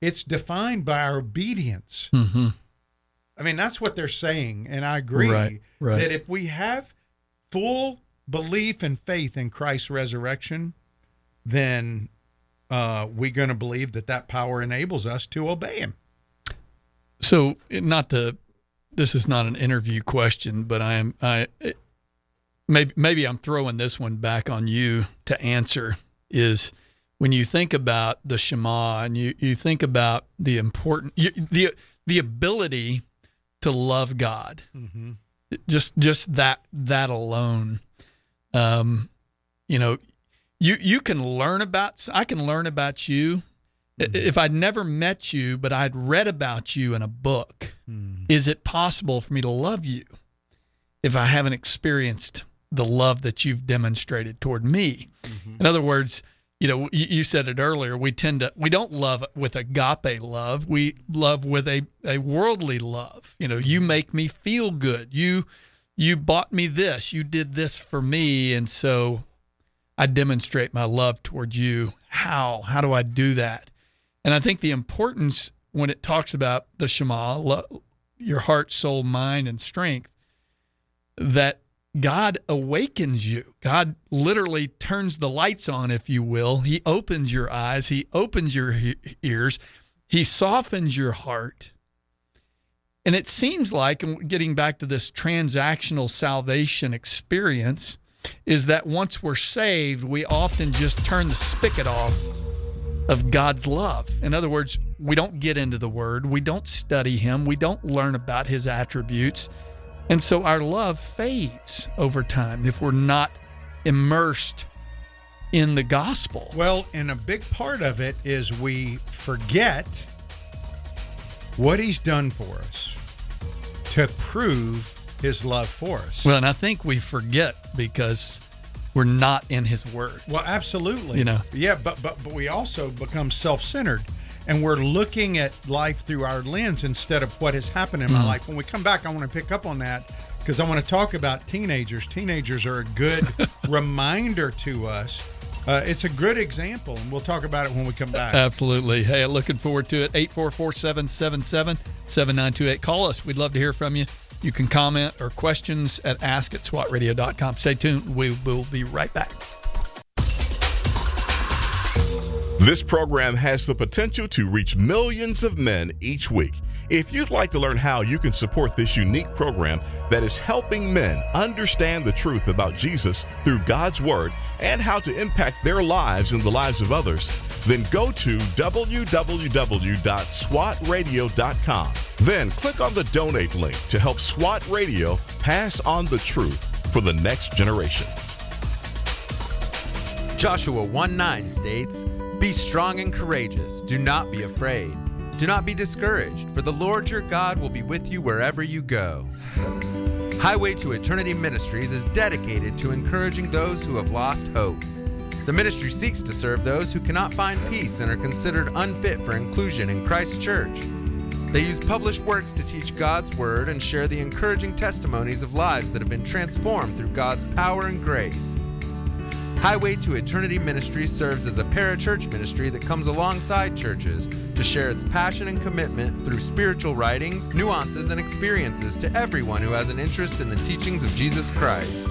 S5: it's defined by our obedience. Mm-hmm. I mean, that's what they're saying. And I agree
S4: Right, right.
S5: that if we have full belief and faith in Christ's resurrection, then uh, we're going to believe that that power enables us to obey Him.
S4: So, not the this is not an interview question, but I am, I, maybe, maybe I'm throwing this one back on you to answer is when you think about the Shema and you, you think about the important, you, the, the ability to love God,
S5: Mm-hmm.
S4: just, just that, that alone, um, you know, you, you can learn about, I can learn about you mm-hmm. if I'd never met you, but I'd read about you in a book, mm. is it possible for me to love you if I haven't experienced the love that you've demonstrated toward me? Mm-hmm. In other words, you know, you, you said it earlier. We tend to we don't love with agape love. We love with a, a worldly love. You know, you mm-hmm. make me feel good. You you bought me this. You did this for me, and so I demonstrate my love towards you. How? How do I do that? And I think the importance when it talks about the Shema, lo- your heart, soul, mind, and strength, that God awakens you. God literally turns the lights on, if you will. He opens your eyes, He opens your he- ears, He softens your heart. And it seems like, and getting back to this transactional salvation experience, is that once we're saved, we often just turn the spigot off of God's love. In other words, we don't get into the Word, we don't study Him, we don't learn about His attributes. And so our love fades over time if we're not immersed in the gospel.
S5: Well, and a big part of it is we forget what he's done for us to prove his love for us.
S4: Well, and I think we forget because we're not in His Word.
S5: Well, absolutely.
S4: You know.
S5: Yeah, but but but we also become self-centered and we're looking at life through our lens instead of what has happened in my
S4: Mm.
S5: life. When we come back, I want to pick up on that because I want to talk about teenagers. Teenagers are a good reminder to us. Uh, it's a good example, and we'll talk about it when we come back.
S4: Absolutely. Hey, looking forward to it. 844 777 7928. Call us. We'd love to hear from you. You can comment or questions at ask at swatradio.com. Stay tuned. We will be right back.
S1: This program has the potential to reach millions of men each week. If you'd like to learn how you can support this unique program that is helping men understand the truth about Jesus through God's Word and how to impact their lives and the lives of others, then go to www.swatradio.com. Then click on the donate link to help SWAT Radio pass on the truth for the next generation.
S10: Joshua 1 9 states, Be strong and courageous. Do not be afraid. Do not be discouraged, for the Lord your God will be with you wherever you go. Highway to Eternity Ministries is dedicated to encouraging those who have lost hope. The ministry seeks to serve those who cannot find peace and are considered unfit for inclusion in Christ's church. They use published works to teach God's Word and share the encouraging testimonies of lives that have been transformed through God's power and grace. Highway to Eternity Ministry serves as a parachurch ministry that comes alongside churches to share its passion and commitment through spiritual writings, nuances, and experiences to everyone who has an interest in the teachings of Jesus Christ.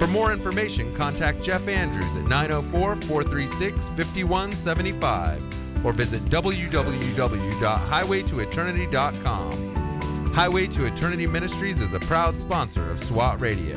S10: For more information, contact Jeff Andrews at 904 436 5175 or visit www.highwaytoeternity.com. Highway to Eternity Ministries is a proud sponsor of SWAT Radio.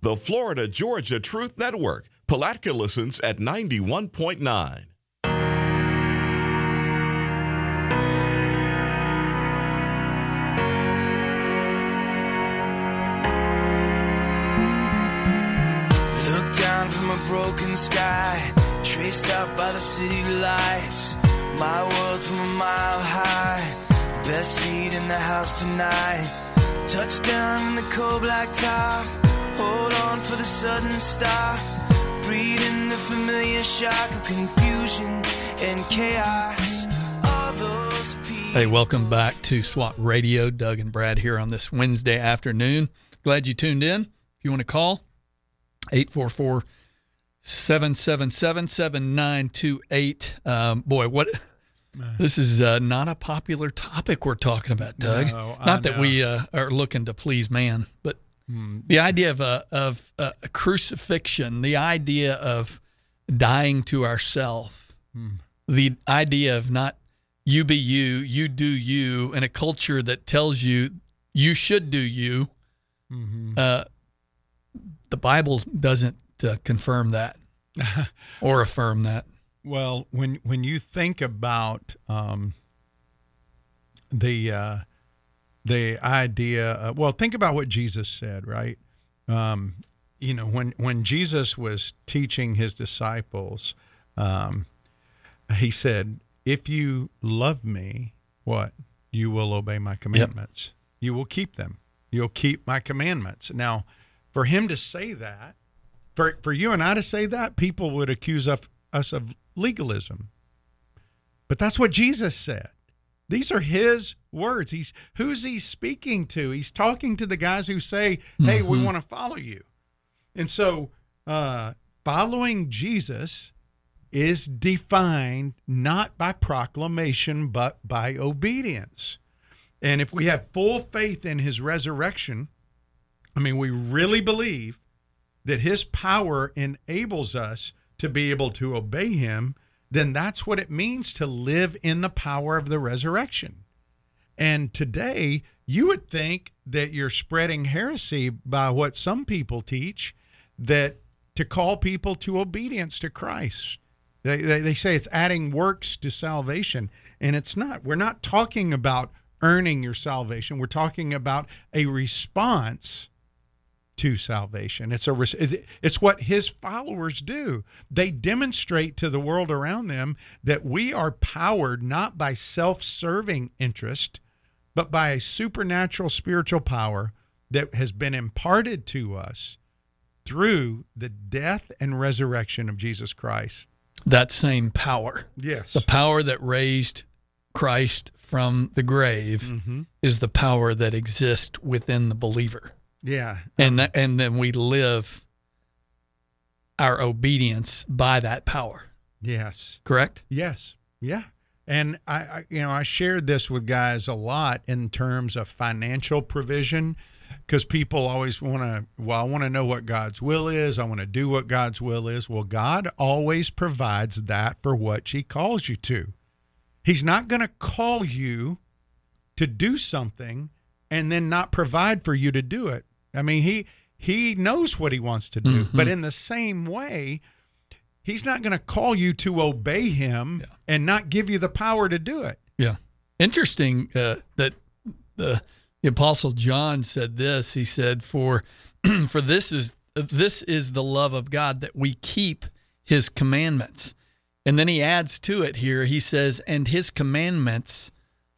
S1: The Florida Georgia Truth Network. Palatka listens at 91.9.
S6: Look down from a broken sky, traced out by the city lights. My world from a mile high, best seat in the house tonight. Touchdown in the cold black top. Hold on for the sudden stop. Breathe in the familiar shock of confusion and chaos. All those people.
S4: Hey, welcome back to SWAT Radio. Doug and Brad here on this Wednesday afternoon. Glad you tuned in. If you want to call, 844 777 7928. Um, Boy, what. This is uh, not a popular topic we're talking about, Doug.
S5: No, I
S4: not that
S5: know.
S4: we uh, are looking to please man, but the idea of a of a, crucifixion, the idea of dying to ourself, the idea of not you be you, you do you, in a culture that tells you you should do you. Uh, the Bible doesn't uh, confirm that or affirm that.
S5: Well, when when you think about um, the uh, the idea, of, well, think about what Jesus said, right? Um, you know, when when Jesus was teaching his disciples, um, he said, "If you love me, what you will obey my commandments. You will keep them. You'll keep my commandments." Now, for him to say that, for for you and I to say that, people would accuse of, us of legalism. But that's what Jesus said. These are his words. He's who's he speaking to? He's talking to the guys who say, "Hey, we want to follow you." And so, uh, following Jesus is defined not by proclamation but by obedience. And if we have full faith in his resurrection, I mean, we really believe that his power enables us to be able to obey him, then that's what it means to live in the power of the resurrection. And today, you would think that you're spreading heresy by what some people teach that to call people to obedience to Christ. They, they, they say it's adding works to salvation, and it's not. We're not talking about earning your salvation, we're talking about a response to salvation. It's a it's what his followers do. They demonstrate to the world around them that we are powered not by self-serving interest, but by a supernatural spiritual power that has been imparted to us through the death and resurrection of Jesus Christ.
S4: That same power,
S5: Yes.
S4: the power that raised Christ from the grave,
S5: Mm-hmm.
S4: is the power that exists within the believer.
S5: Yeah.
S4: and um, that, and then we live our obedience by that power.
S5: Yes.
S4: Correct?
S5: Yes. Yeah. And I, I, you know, I shared this with guys a lot in terms of financial provision because people always want to, well, I want to know what God's will is. I want to do what God's will is. Well, God always provides that for what He calls you to. He's not going to call you to do something and then not provide for you to do it. I mean, He He knows what He wants to do, but in the same way, He's not going to call you to obey him and not give you the power to do it.
S4: Yeah. Interesting uh, that the, the apostle John said this. He said, "For for this is this is the love of God that we keep His commandments." And then he adds to it here. He says, "And His commandments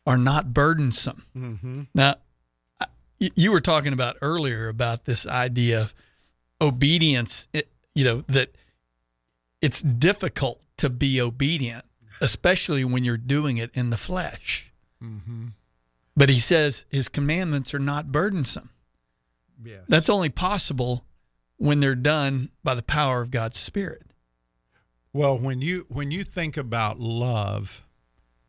S4: are not burdensome."
S5: Mm-hmm.
S4: Now, you were talking about earlier about this idea of obedience. It, you know that it's difficult to be obedient, especially when you're doing it in the flesh.
S5: Mm-hmm.
S4: But he says his commandments are not burdensome.
S5: Yeah.
S4: That's only possible when they're done by the power of God's Spirit.
S5: Well, when you when you think about love,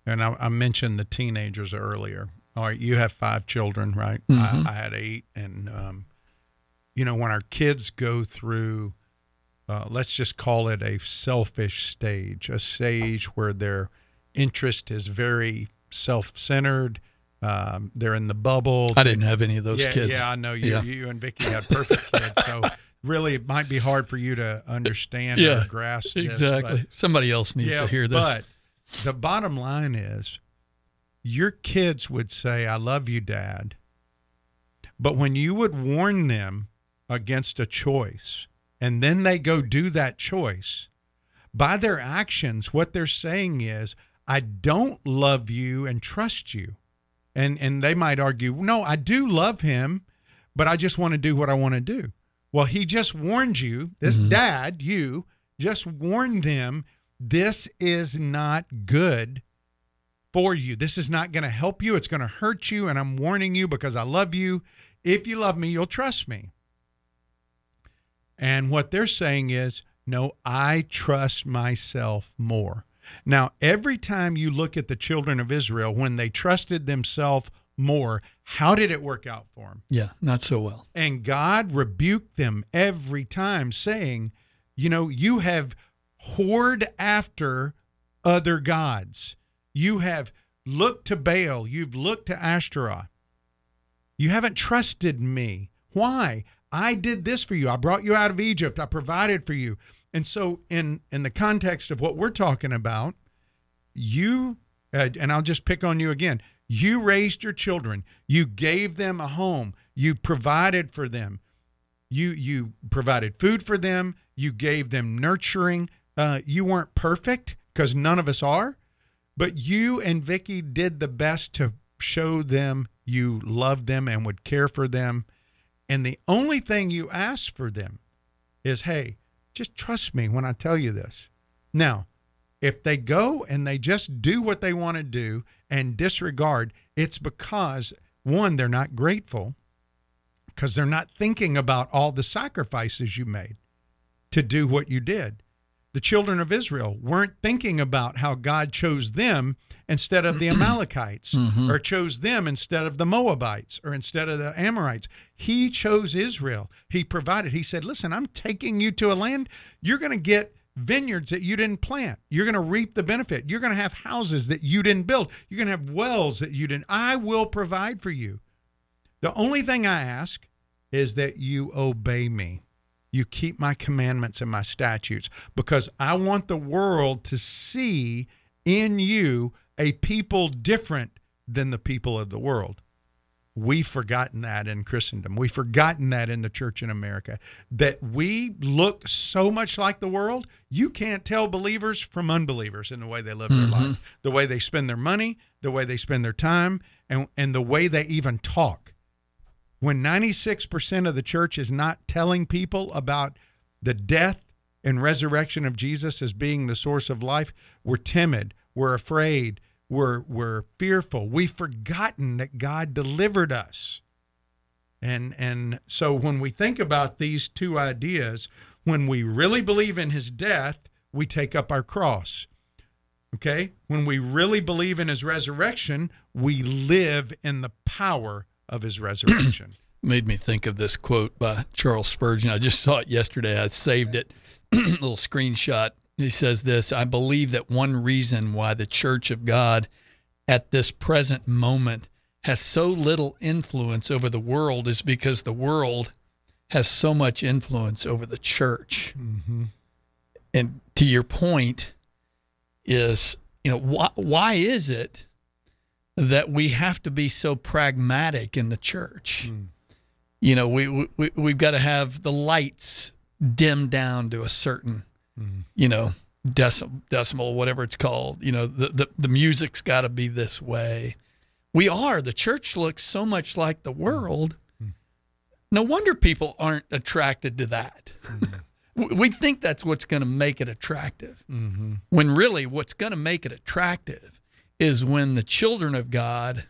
S5: and I, I mentioned the teenagers earlier. All right, you have five children, right?
S4: Mhm.
S5: I, I had eight, and um, you know when our kids go through, uh, let's just call it a selfish stage, a stage where their interest is very self-centered. Um, they're in the bubble.
S4: I didn't have any of those
S5: yeah,
S4: kids.
S5: Yeah, I know you.
S4: Yeah.
S5: You and Vicky had perfect kids, so really it might be hard for you to understand
S4: Yeah,
S5: or grasp this,
S4: exactly. Somebody else needs to hear this.
S5: But the bottom line is your kids would say, I love you, Dad. But when you would warn them against a choice and then they go do that choice, by their actions, what they're saying is, I don't love you and trust you. And and they might argue, "No, I do love him, but I just want to do what I want to do." Well, he just warned you. This mm-hmm. dad, you just warned them this is not good for you. This is not going to help you. It's going to hurt you and I'm warning you because I love you. If you love me, you'll trust me. And what they're saying is, no, I trust myself more. Now, every time you look at the children of Israel, when they trusted themselves more, how did it work out for them?
S4: Yeah, not so well.
S5: And God rebuked them every time, saying, You know, you have whored after other gods. You have looked to Baal. You've looked to Ashtaroth. You haven't trusted me. Why? I did this for you. I brought you out of Egypt. I provided for you. And so, in in the context of what we're talking about, you uh, and I'll just pick on you again. You raised your children. You gave them a home. You provided for them. You you provided food for them. You gave them nurturing. Uh, you weren't perfect because none of us are, but you and Vicky did the best to show them you loved them and would care for them. And the only thing you asked for them is, hey, just trust me when I tell you this. Now, if they go and they just do what they want to do and disregard, it's because one, they're not grateful because they're not thinking about all the sacrifices you made to do what you did. The children of Israel weren't thinking about how God chose them instead of the Amalekites mm-hmm. or chose them instead of the Moabites or instead of the Amorites. He chose Israel. He provided. He said, Listen, I'm taking you to a land you're going to get vineyards that you didn't plant. You're going to reap the benefit. You're going to have houses that you didn't build. You're going to have wells that you didn't. I will provide for you. The only thing I ask is that you obey me. You keep my commandments and my statutes because I want the world to see in you a people different than the people of the world. We've forgotten that in Christendom. We've forgotten that in the church in America. That we look so much like the world, you can't tell believers from unbelievers in the way they live their mm-hmm. life, the way they spend their money, the way they spend their time, and, and the way they even talk. When 96% of the church is not telling people about the death and resurrection of Jesus as being the source of life, we're timid, we're afraid, we're we're fearful. We've forgotten that God delivered us. And and so when we think about these two ideas, when we really believe in his death, we take up our cross. Okay? When we really believe in his resurrection, we live in the power of his resurrection.
S4: Made me think of this quote by Charles Spurgeon. I just saw it yesterday. I saved it, little screenshot. He says this I believe that one reason why the Church of God at this present moment has so little influence over the world is because the world has so much influence over the church. Mm-hmm. And to your point, is you know why why is it that we have to be so pragmatic in the church? Hmm. You know, we, we we've got to have the lights dimmed down to a certain, hmm. you know, decimal, decimal, whatever it's called. You know, the the, the music's got to be this way. We are the church looks so much like the hmm. world. No wonder people aren't attracted to that. W- we think that's what's going to make it attractive. Mm-hmm. When really, what's going to make it attractive is when the children of God,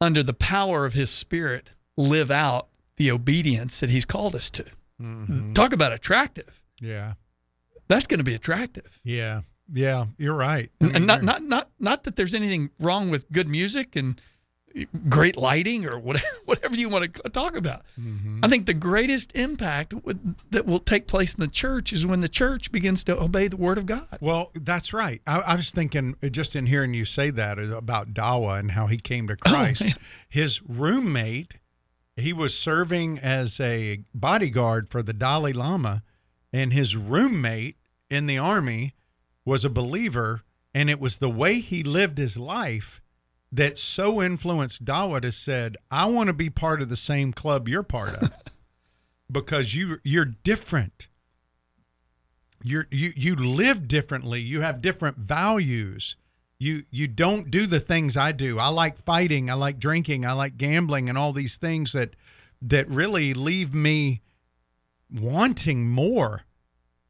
S4: under the power of His Spirit, live out the obedience that He's called us to. Mm-hmm. Talk about attractive.
S5: yeah.
S4: That's going to be attractive.
S5: Yeah. Yeah. You're right. I
S4: And not, not not not that there's anything wrong with good music and great lighting or whatever whatever you want to talk about. I think the greatest impact would, that will take place in the church is when the church begins to obey the word of God.
S5: Well, that's right. I, I was thinking uh, just in hearing you say that uh, about Dawa and how he came to Christ.
S4: man.
S5: His roommate, he was serving as a bodyguard for the Dalai Lama, and his roommate in the army was a believer, and it was the way he lived his life that so influenced Dawood to said, "I want to be part of the same club you're part of." Because you you're different you're, you you live differently. You have different values. you you don't do the things I do. I like fighting, I like drinking, I like gambling and all these things that that really leave me wanting more.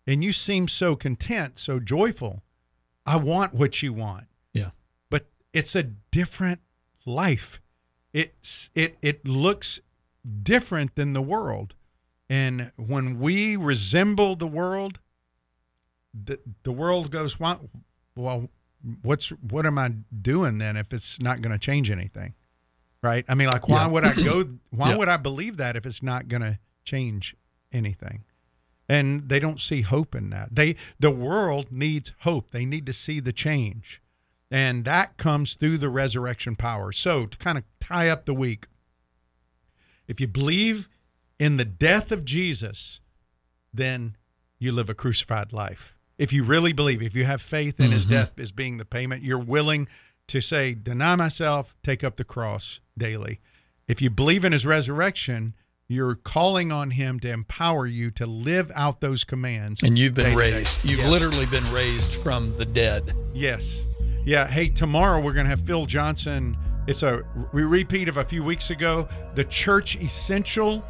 S5: And you seem so content, so joyful. I want what you want. It's a different life. It's it it looks different than the world. And when we resemble the world, the, the world goes, well, well, what's what am I doing then if it's not going to change anything? Right? I mean, like, why
S4: Yeah.
S5: would I go? Why
S4: Yeah.
S5: would I believe that if it's not going to change anything? And they don't see hope in that. They the world needs hope. They need to see the change, and that comes through the resurrection power. So to kind of tie up the week, if you believe in the death of Jesus, then you live a crucified life. If you really believe, if you have faith in his mm-hmm. death as being the payment, you're willing to say, deny myself, take up the cross daily. If you believe in his resurrection, you're calling on him to empower you to live out those commands.
S4: And you've been
S5: day to day.
S4: raised. You've
S5: Yes.
S4: literally been raised from the dead.
S5: Yes. Yeah. Hey, tomorrow we're going to have Phil Johnson. It's a re- repeat of a few weeks ago. The Church Essential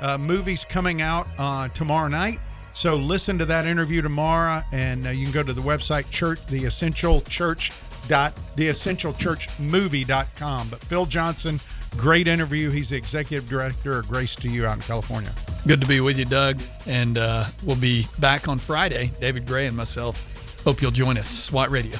S5: uh, movie's coming out uh, tomorrow night. So listen to that interview tomorrow, and uh, you can go to the website church the essential church dot the essential church movie.com. But Phil Johnson, great interview. He's the executive director of Grace to You out in California.
S4: Good to be with you, Doug. And uh, we'll be back on Friday. David Grey and myself. Hope you'll join us. SWAT Radio.